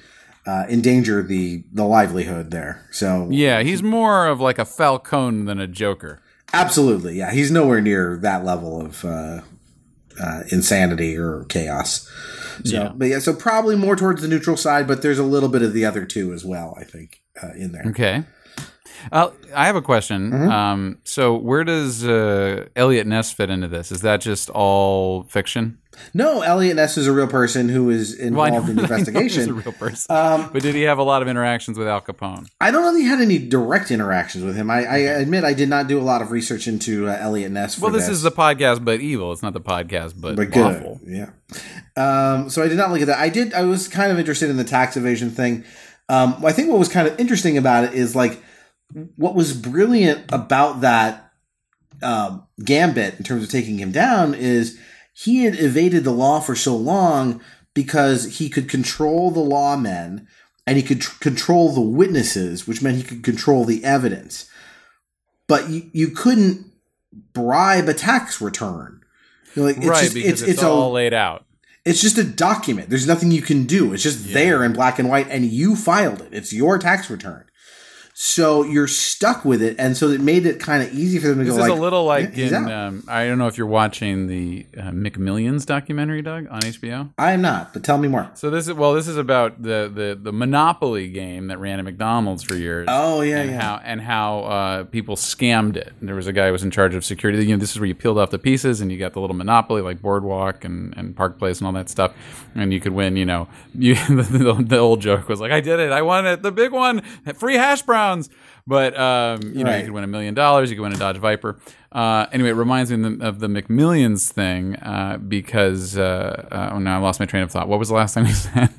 uh, endanger the the livelihood there. So Yeah, he's more of like a Falcone than a Joker. absolutely, yeah, he's nowhere near that level of uh, uh, insanity or chaos. So, Yeah. but yeah, so probably more towards the neutral side, but there's a little bit of the other two as well. I think uh, in there. Okay. Uh, I have a question. Mm-hmm. Um, so, where does uh, Eliot Ness fit into this? Is that just all fiction? No, Eliot Ness is a real person who is Well, involved in know- the I know he's a investigation. real person. Um, but did he have a lot of interactions with Al Capone? I don't know that he had any direct interactions with him. I, I admit I did not do a lot of research into uh, Eliot Ness. For Well, this is the podcast, but evil. It's not the podcast, but, but good. awful. Yeah. Um, so I did not look at that. I did. I was kind of interested in the tax evasion thing. Um, I think what was kind of interesting about it is like what was brilliant about that um, gambit in terms of taking him down is he had evaded the law for so long because he could control the lawmen and he could tr- control the witnesses, which meant he could control the evidence. But you, you couldn't bribe a tax return. You know, like, it's right, just, because it's, it's, it's all a, laid out. it's just a document. There's nothing you can do. It's just there in black and white, and you filed it. It's your tax return. So you're stuck with it, and so it made it kind of easy for them to This go is like a little like "Yeah, in um, I don't know if you're watching the uh, McMillions documentary, Doug, on HBO. I am not, but tell me more. So this is well, this is about the the the Monopoly game that ran at McDonald's for years. Oh yeah, and yeah. how and how uh, people scammed it. And there was a guy who was in charge of security. You know, this is where you peeled off the pieces and you got the little monopoly like Boardwalk and, and Park Place and all that stuff, and you could win. You know, you, the, the old joke was like, "I did it! I won it! The big one! Free hash browns!" But um, you know, Right. you could win a million dollars. You could win a Dodge Viper. Uh, anyway, it reminds me of the, of the McMillions thing uh, because uh, uh, oh no, I lost my train of thought. What was the last thing we said?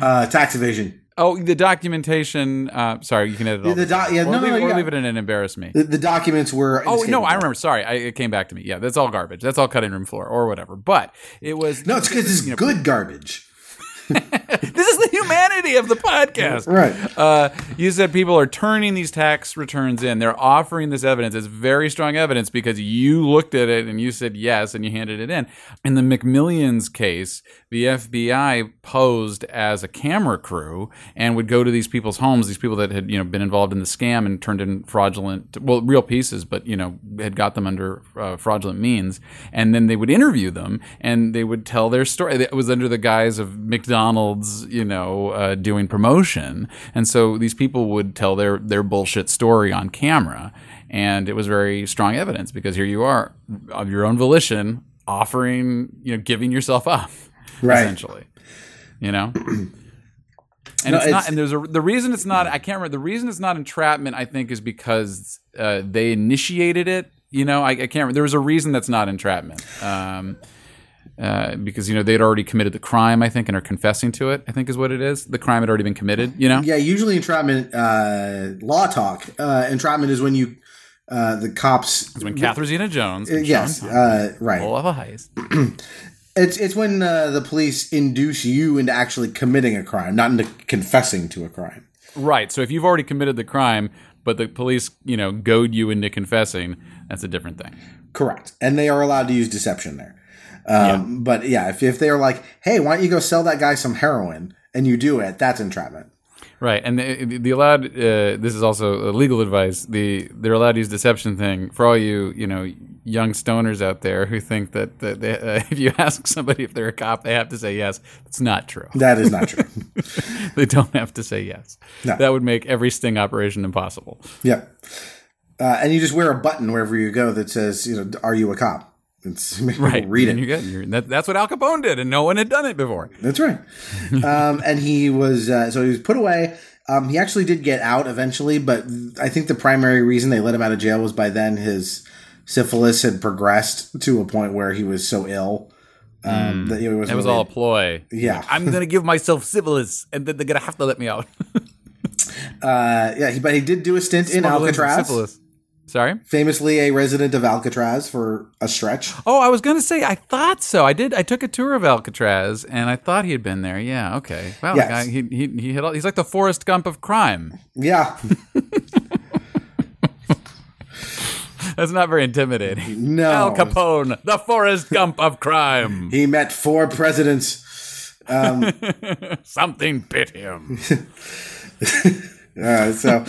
Uh, tax evasion. Oh, the documentation. Uh, sorry, you can edit all The doc- yeah, or, no, leave, no, or leave it in and embarrass me. The, the documents were. Oh no. I remember. Sorry, I, it came back to me. Yeah, that's all garbage. That's all cutting room floor or whatever. But it was No, it's because it's you know, good garbage. This is the humanity of the podcast. Right. Uh, you said people are turning these tax returns in. They're offering this evidence. It's very strong evidence because you looked at it and you said yes and you handed it in. In the McMillions case, the FBI posed as a camera crew and would go to these people's homes, these people that had you know been involved in the scam and turned in fraudulent, well, real pieces, but you know had got them under uh, fraudulent means, and then they would interview them and they would tell their story. It was under the guise of McDonald's, you know, uh, doing promotion, and so these people would tell their their bullshit story on camera, and it was very strong evidence because here you are of your own volition offering, you know, giving yourself up, Right. essentially, you know. And No, it's, not. And there's a the reason it's not. I can't remember. The reason it's not entrapment. I think is because uh, they initiated it. You know, I, I can't. remember. There was a reason that's not entrapment. Um, uh, because you know they'd already committed the crime, I think, and are confessing to it. I think is what it is. The crime had already been committed. You know. Yeah, usually entrapment, uh, law talk. Uh, entrapment is when you, uh, the cops. It's When Catherine Zeta Jones, Uh, yes, uh, right. Pull off a heist. It's it's when uh, the police induce you into actually committing a crime, not into confessing to a crime. Right. So if you've already committed the crime, but the police, you know, goad you into confessing, that's a different thing. Correct. And they are allowed to use deception there. Um, But yeah, if, if they're like, hey, why don't you go sell that guy some heroin and you do it, that's entrapment. Right, and the, the allowed. Uh, this is also legal advice. The they're allowed to use deception thing for all you you know young stoners out there who think that, that they, uh, if you ask somebody if they're a cop, they have to say yes. It's not true. That is not true. they don't have to say yes. No. That would make every sting operation impossible. Yeah, Uh, and you just wear a button wherever you go that says, you know, are you a cop? It's make Right, read it. You're good. You're, that, that's what Al Capone did, and no one had done it before. That's right. um, and he was uh, so he was put away. Um, he actually did get out eventually, but I think the primary reason they let him out of jail was by then his syphilis had progressed to a point where he was so ill um, that he was. That was all a ploy. Yeah. I'm gonna give myself syphilis, and then they're gonna have to let me out. Uh, yeah, he, but he did do a stint in Smuggling some Alcatraz. Sorry. Famously, a resident of Alcatraz for a stretch. Oh, I was gonna say I thought so. I did. I took a tour of Alcatraz, and I thought he had been there. Yeah. Okay. Well, Yes. guy, he he he hit all, he's like the Forrest Gump of crime. Yeah, That's not very intimidating. no, Al Capone, the Forrest Gump of crime. he met four presidents. Something bit him. Uh, so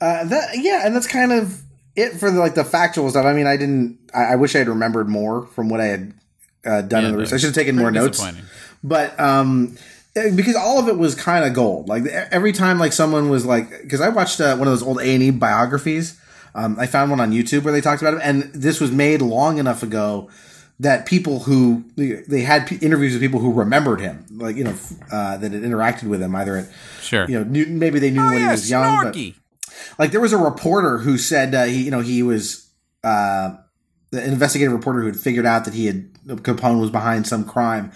uh, that yeah, and that's kind of it for the, like the factual stuff. I mean, I didn't. I, I wish I had remembered more from what I had uh, done in the research. I should have taken more notes, but um, eh, because all of it was kind of gold. Like every time, like someone was like, because I watched uh, one of those old A and E biographies. Um, I found one on YouTube where they talked about it, and this was made long enough ago that people who they had p- interviews with people who remembered him, like you know, uh, that had interacted with him either at Sure. you know knew, maybe they knew oh when he yeah, was young, but. Like there was a reporter who said uh, he you know he was uh, an investigative reporter who had figured out that he had Capone was behind some crime,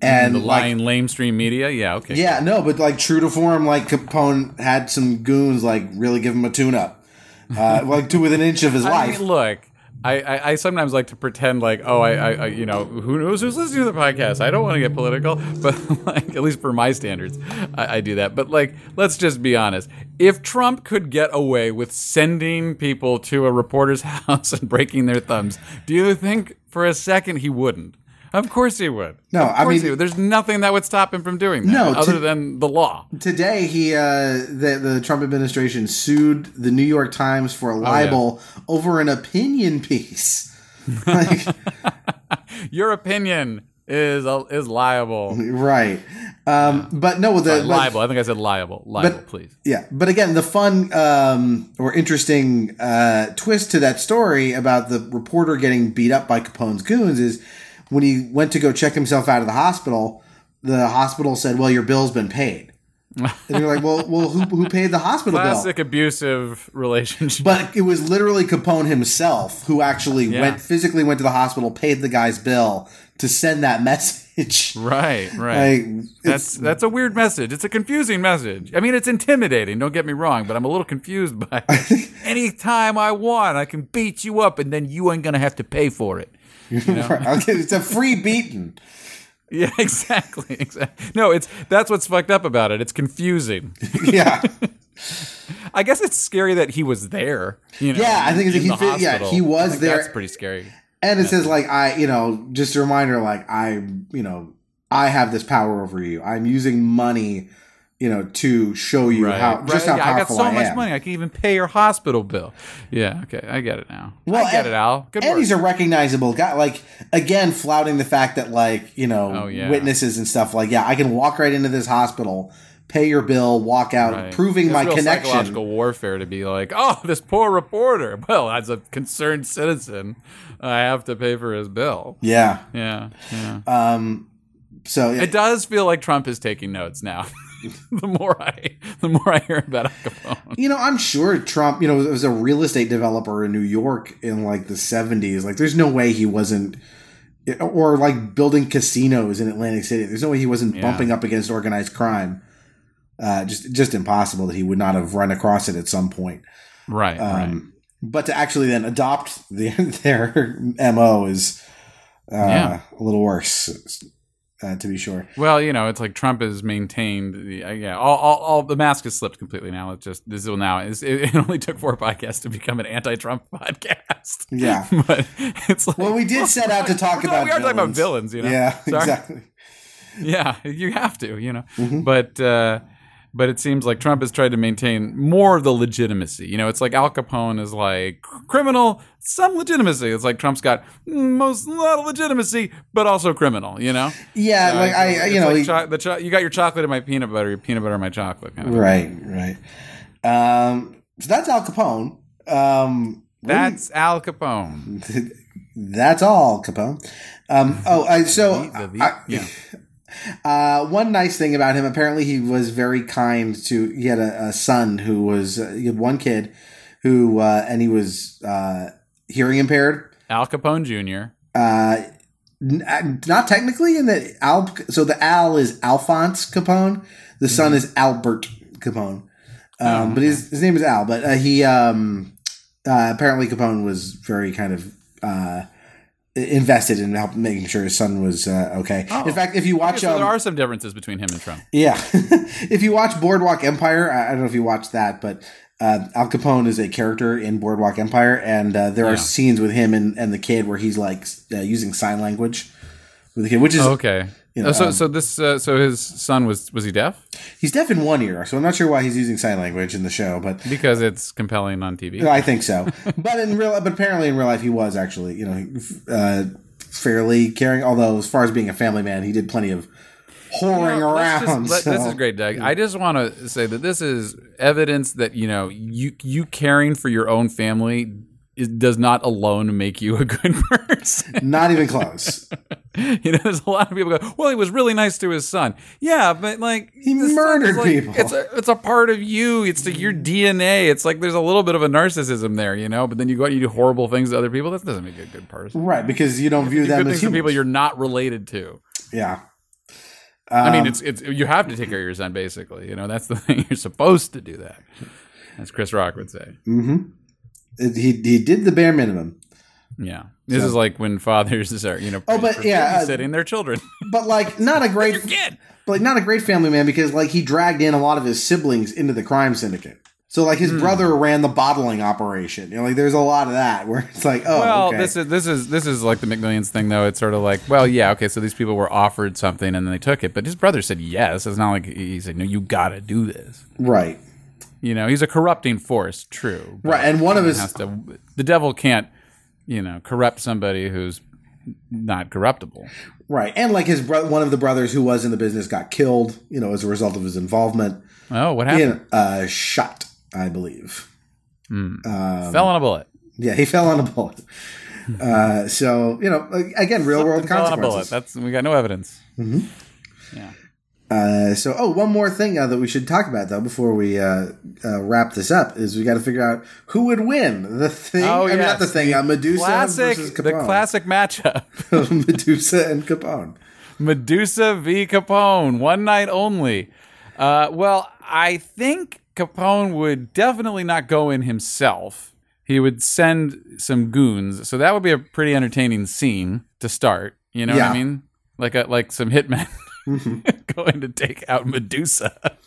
and the like lying lamestream media. Yeah. Okay. yeah no, but like true to form, like Capone had some goons like really give him a tune up, uh, like to within an inch of his I life. mean, look. I, I, sometimes like to pretend like oh I, I, I you know who knows who's listening to the podcast? I don't want to get political but like at least for my standards I, I do that. But like let's just be honest. If Trump could get away with sending people to a reporter's house and breaking their thumbs do you think for a second he wouldn't of course he would. No, I mean- there's nothing that would stop him from doing that No, other to- than the law. Today, he uh, the the Trump administration sued the New York Times for libel over an opinion piece. like, your opinion is is liable. Right, um, but no, the but- liable. I think I said liable. Liable please. Yeah, but again, the fun um, or interesting uh, twist to that story about the reporter getting beat up by Capone's goons is when he went to go check himself out of the hospital. The hospital said, "Well, your bill's been paid," and you're like, "Well, well, who, who paid the hospital bill?" classic abusive relationship. But it was literally Capone himself who actually Yeah. went physically went to the hospital, paid the guy's bill to send that message. right, right. Like, that's that's a weird message. It's a confusing message. I mean, it's intimidating. Don't get me wrong, but I'm a little confused by it. Anytime I want, I can beat you up, and then you ain't gonna have to pay for it. Okay, it's a free beating. Yeah, exactly, exactly. No, it's that's what's fucked up about it. It's confusing. Yeah. I guess it's scary that he was there. You know, Yeah, I think in he fit- yeah, he was there. That's pretty scary. And it says like I, you know, just a reminder, like I, you know, I have this power over you. I'm using money, you know, to show you Right. how just Right, how yeah, I got so I much am. money. I can even pay your hospital bill. Yeah. Okay. I get it now. Well, I get and- it, Al. Good and work. he's a recognizable guy. Like again, flouting the fact that like you know Oh, yeah. witnesses and stuff. Like yeah, I can walk right into this hospital, pay your bill, walk out, Right. proving It's my connection. Psychological warfare to be like, oh, this poor reporter. Well, as a concerned citizen, I have to pay for his bill. Yeah. Yeah, yeah. Um. So it does feel like Trump is taking notes now. the more I, the more I hear about Al Capone. You know, I'm sure Trump, you know, was a real estate developer in New York in like the 70s. Like, there's no way he wasn't, or like building casinos in Atlantic City. There's no way he wasn't Yeah. bumping up against organized crime. Uh, just, just impossible that he would not have run across it at some point. Right, right. Um, but to actually then adopt the, their MO is, uh, Yeah. a little worse, uh, to be sure. Well, you know, it's like Trump has maintained the uh, yeah, all, all, all the mask has slipped completely now. It's just this will now. It's, it, it only took four podcasts to become an anti-Trump podcast. Yeah. but it's like Well, we did set out to talk about. we are talking about villains. you know. Yeah, Sorry. exactly. Yeah, you have to, you know. Mhm. But uh, but it seems like Trump has tried to maintain more of the legitimacy. You know, it's like Al Capone is like criminal, some legitimacy. It's like Trump's got most a lot of legitimacy, but also criminal. You know. Yeah, Uh, like I, you know, like he- cho- the cho- you got your chocolate in my peanut butter, your peanut butter in my chocolate. Kind of. right, right. Um, so that's Al Capone. Um, That's Al Capone. that's all Capone. Um, oh, I, so The- the- I- yeah. Uh, one nice thing about him, apparently, he was very kind to. He had a, a son who was. Uh, he had one kid who, uh, and he was uh, hearing impaired. Al Capone Jr. Uh, n- uh, not technically in the Al. So the Al is Alphonse Capone. The son is Albert Capone. Um, Oh, but his his name is Al. But uh, he um, uh, apparently Capone was very kind of. Invested in helping making sure his son was uh, okay. Oh. In fact, if you watch, so um, there are some differences between him and Trump. yeah. if you watch Boardwalk Empire, I I don't know if you watched that, but uh, Al Capone is a character in Boardwalk Empire, and uh, there are Yeah. scenes with him and, and the kid where he's like uh, using sign language with the kid, which is Oh, okay. You know, Oh, so um, so this uh, so his son was was he deaf? he's deaf in one ear, so I'm not sure why he's using sign language in the show, but Because it's compelling on TV. I think so. but in real, but apparently in real life, he was actually you know uh, fairly caring. Although as far as being a family man, he did plenty of whoring let's just- around. let- This is great, Doug. I just want to say that this is evidence that you know you you caring for your own family is, does not alone make you a good person. Not even close. you know, there's a lot of people go, "Well, he was really nice to his son." Yeah, but like He murdered like- people. It's a it's a part of you. It's like your DNA. It's like there's a little bit of a narcissism there, you know. But then you go out and you do horrible things to other people. That doesn't make you a good person. Right, because you don't view You them good as things to humans. people you're not related to. yeah. I mean, Um, it's it's you have to take care of your son. Basically, you know that's the thing. You're supposed to do that, as Chris Rock would say. mhm. He he did the bare minimum, Yeah, this So- is like when fathers are you know Oh, but, yeah, uh, sitting their children. but like not a great, kid. but like not a great family man because like he dragged in a lot of his siblings into the crime syndicate. So like his brother ran the bottling operation. You know, like there's a lot of that where it's like, oh, Well, okay. this is this is this is like the McMillions thing, though. It's sort of like, well, yeah, okay, so these people were offered something and then they took it, but his brother said yes. It's not like he said, no, you got to do this. right, You know, he's a corrupting force, true. right, and one of his to. The devil can't, you know, corrupt somebody who's not corruptible. right, and like his bro- one of the brothers who was in the business got killed. You know, as a result of his involvement Oh, what happened? in uh, shot, I believe. Hmm. Um, Fell on a bullet. Yeah, he fell on a bullet. Uh, so you know, again, real world Fell on a bullet. consequences. That's we got no evidence. Uh, so, oh, one more thing uh, that we should talk about though before we uh, uh, wrap this up is we got to figure out who would win the thing. Oh, I mean, not the thing. Uh, Medusa Classic, versus the Capone. classic matchup. Medusa and Capone. Medusa v. Capone, one night only. Uh, well, I think Capone would definitely not go in himself. He would send some goons, so that would be a pretty entertaining scene to start. You know what I mean? Like a, like some hitmen going to take out Medusa.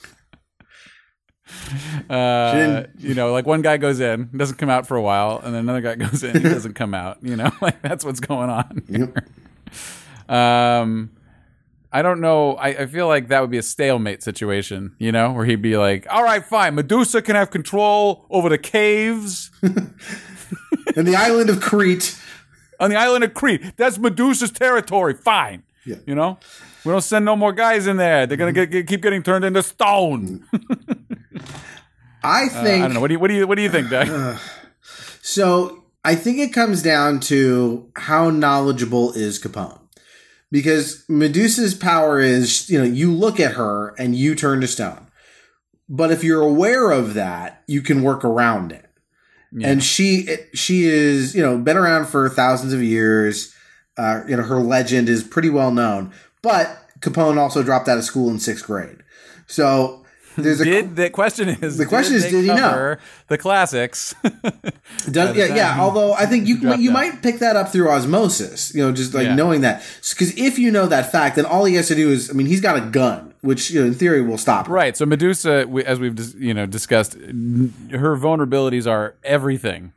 Uh, you know, like one guy goes in, doesn't come out for a while, and then another guy goes in, he doesn't come out. You know, like that's what's going on. Yep. Um, I don't know. I, I feel like that would be a stalemate situation, you know, where he'd be like, "All right, fine, Medusa can have control over the caves And the island of Crete. on the island of Crete. That's Medusa's territory. Fine, Yeah. you know, we don't send no more guys in there. They're gonna get, get, keep getting turned into stone. I Uh, think I don't know. What do you what do you what do you think, Doug? so. I think it comes down to how knowledgeable is Capone. Because Medusa's power is, you know, you look at her and you turn to stone. But if you're aware of that, you can work around it. and she she is you know been around for thousands of years. Uh, you know her legend is pretty well known, but Capone also dropped out of school in sixth grade. So there's a Did the question is The question is, did he know? the classics? Does, yeah, yeah. Although I think you you out. might pick that up through osmosis. You know, just like Yeah. knowing that. Because if you know that fact, then all he has to do is, I mean, he's got a gun, which you know, in theory will stop. him. right. So Medusa, we- as we've you know discussed, n- her vulnerabilities are everything.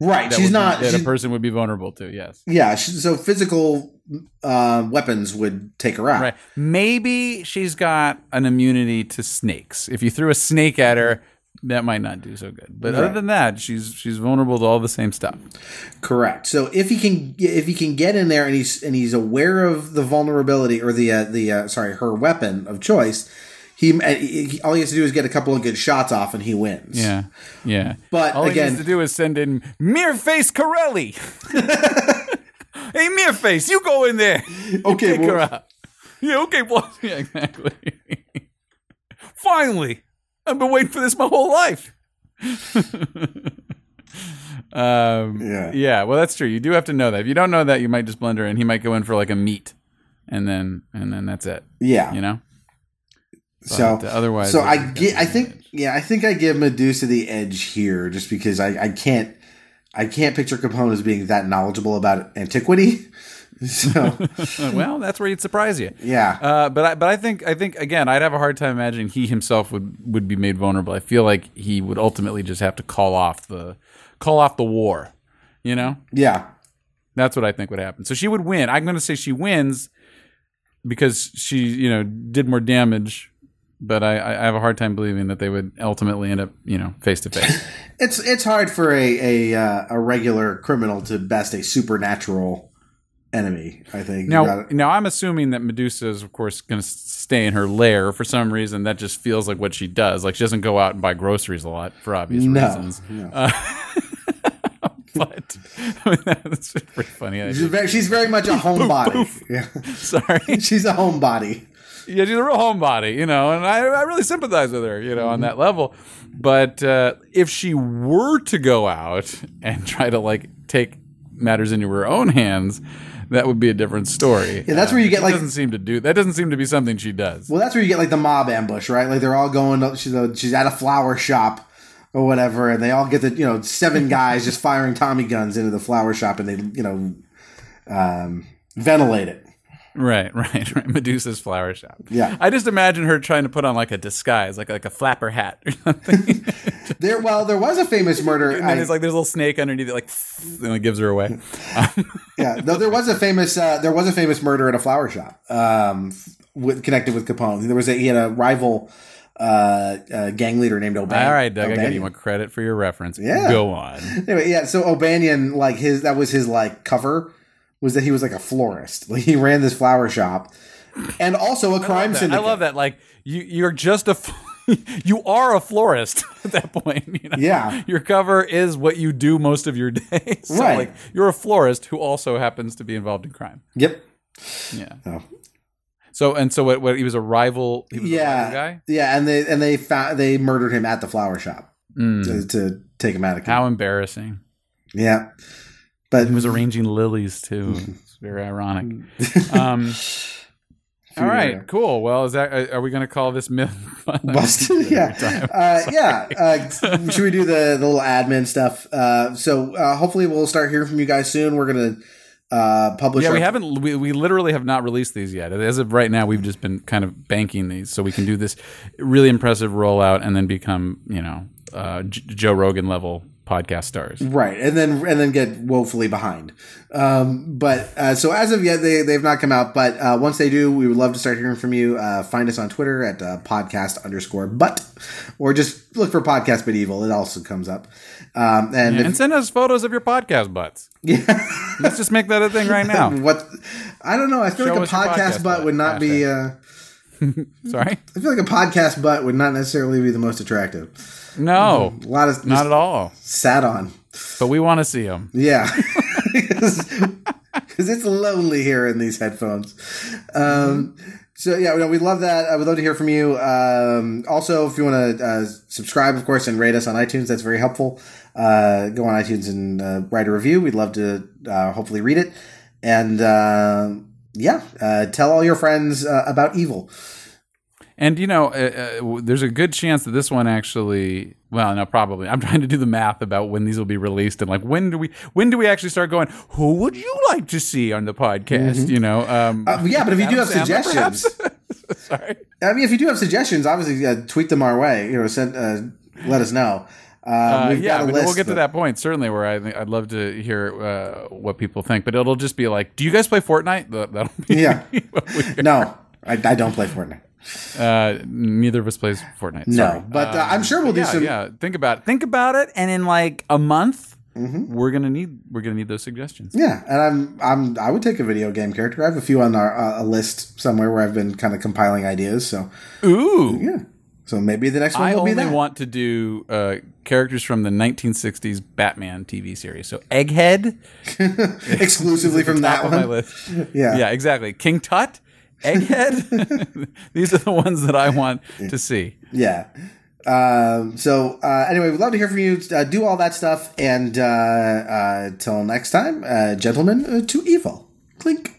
Right. She's would not. that she's- a person would be vulnerable to. Yes. yeah. She, so physical uh, weapons would take her out. Right. Maybe she's got an immunity to snakes. If you threw a snake at her, that might not do so good. But other than that, she's she's vulnerable to all the same stuff. Correct. So if he can, if he can get in there and he's and he's aware of the vulnerability or the uh, the uh, sorry her weapon of choice, he, he all he has to do is get a couple of good shots off and he wins. Yeah. Yeah. But all he has to do is send in Mereface Corelli. hey, Mereface, you go in there. Okay. Her Well, out. Yeah, okay, boss. Yeah, exactly. Finally. I've been waiting for this my whole life. um, Yeah. Yeah, well, that's true. You do have to know that. If you don't know that, you might just blunder, and. He might go in for like a meat, and then and then that's it. yeah. You know. So otherwise, so I get. I think. Yeah, I think I give Medusa the edge here, just because I, I can't. I can't picture Capone as being that knowledgeable about antiquity. So well, that's where he'd surprise you. yeah, Uh, but I, but I think I think again, I'd have a hard time imagining he himself would would be made vulnerable. I feel like he would ultimately just have to call off the call off the war. You know, yeah, that's what I think would happen. So she would win. I'm going to say she wins because she you know did more damage. But I, I have a hard time believing that they would ultimately end up you know face to face. it's it's hard for a a uh, a regular criminal to best a supernatural enemy. I think Now, now I'm assuming that Medusa is, of course, going to stay in her lair for some reason. That just feels like what she does. Like she doesn't go out and buy groceries a lot for obvious No, reasons. no. Uh, but I mean, that's pretty funny. she's very, she's very much a homebody. Yeah. Sorry, she's a homebody. Yeah, she's a real homebody, you know, and I, I really sympathize with her, you know, on that level. But uh, if she were to go out and try to like take matters into her own hands. That would be a different story. Yeah, that's where you get, She like- doesn't seem to do that. Doesn't seem to be something she does. Well, that's where you get like the mob ambush, right? Like they're all going. To, she's a, she's at a flower shop or whatever, and they all get the you know seven guys just firing Tommy guns into the flower shop, and they you know um, ventilate it. Right, right, right. Medusa's flower shop. Yeah. I just imagine her trying to put on like a disguise, like like a flapper hat or something. There, well, there was a famous murder. and then I- there's like there's a little snake underneath it, like and it gives her away. yeah, no, there was a famous uh, there was a famous murder at a flower shop um, with, connected with Capone. There was a he had a rival uh, uh, gang leader named O'Banion. All right, Doug, I O'Banion. give you credit for your reference. Yeah. Go on. Anyway, yeah. So O'Banion, like his that was his like cover was that he was like a florist. Like he ran this flower shop, and also a crime I syndicate. I love that. Like you, you're just a, f- you are a florist at that point. You know? Yeah. your cover is what you do most of your day. so, Right. Like you're a florist who also happens to be involved in crime. Yep. Yeah. Oh. So and so, what? What? He was a rival. He was a Yeah. rival guy. Yeah, and they and they found they murdered him at the flower shop Mm. to, to take him out of. How embarrassing. Yeah, but He was arranging lilies too. It's very ironic. Um, all right, cool. Well, is that are we going to call this myth busted. yeah, uh, yeah. Uh, should we do the the little admin stuff? Uh, so uh, hopefully we'll start hearing from you guys soon. We're gonna uh, publish. Yeah, our- we haven't. We, we literally have not released these yet. As of right now, we've just been kind of banking these so we can do this really impressive rollout and then become, you know, uh, J- Joe Rogan level podcast stars. Right, and then and then get woefully behind. Um, but uh, so as of yet, they they've not come out. But uh, once they do, we would love to start hearing from you. Uh, find us on Twitter at uh, podcast underscore but, or just look for podcast evil. It also comes up. Um, and And if, send us photos of your podcast butts. yeah, Let's just make that a thing right now. what I don't know. I feel Show like a podcast, podcast butt butt. would not be. Sorry? I feel like a podcast butt would not necessarily be the most attractive. No, A lot of not at all. sat on. But we want to see them. Yeah. Because it's lonely here in these headphones. Um, so, yeah, we'd love that. I would love to hear from you. Um, also, if you want to uh, subscribe, of course, and rate us on iTunes, that's very helpful. Uh, go on iTunes and uh, write a review. We'd love to uh, hopefully read it. And uh, yeah, uh, tell all your friends uh, about evil. And you know, uh, uh, there's a good chance that this one actually. Well, no, probably. I'm trying to do the math about when these will be released and like when do we when do we actually start going? Who would you like to see on the podcast? You know, um, Uh, yeah, but if you do have Sandler, suggestions, sorry. I mean, if you do have suggestions, obviously uh, tweet them our way. You know, send uh, let us know. Um, Uh, we've yeah, got a but we'll get to that point certainly where I, I'd love to hear uh, what people think. But it'll just be like, do you guys play Fortnite? That, that'll be Yeah. No, I, I don't play Fortnite. uh, neither of us plays Fortnite. No, sorry. but uh, I'm sure we'll do yeah, some. yeah. Think about it. Think about it, and in like a month, Mm-hmm. we're gonna need we're gonna need those suggestions. Yeah, and I'm I'm I would take a video game character. I have a few on our uh, a list somewhere where I've been kind of compiling ideas. So Ooh, yeah, so maybe the next one I will be only that. want to do uh, characters from the 1960s Batman TV series. So Egghead, exclusively from that top of my one. list. Yeah. yeah, exactly. King Tut, Egghead. These are the ones that I want to see. Yeah. Um, so uh, anyway, we'd love to hear from you. Uh, do all that stuff, and uh, uh, till next time, uh, gentlemen, uh, to evil. Clink.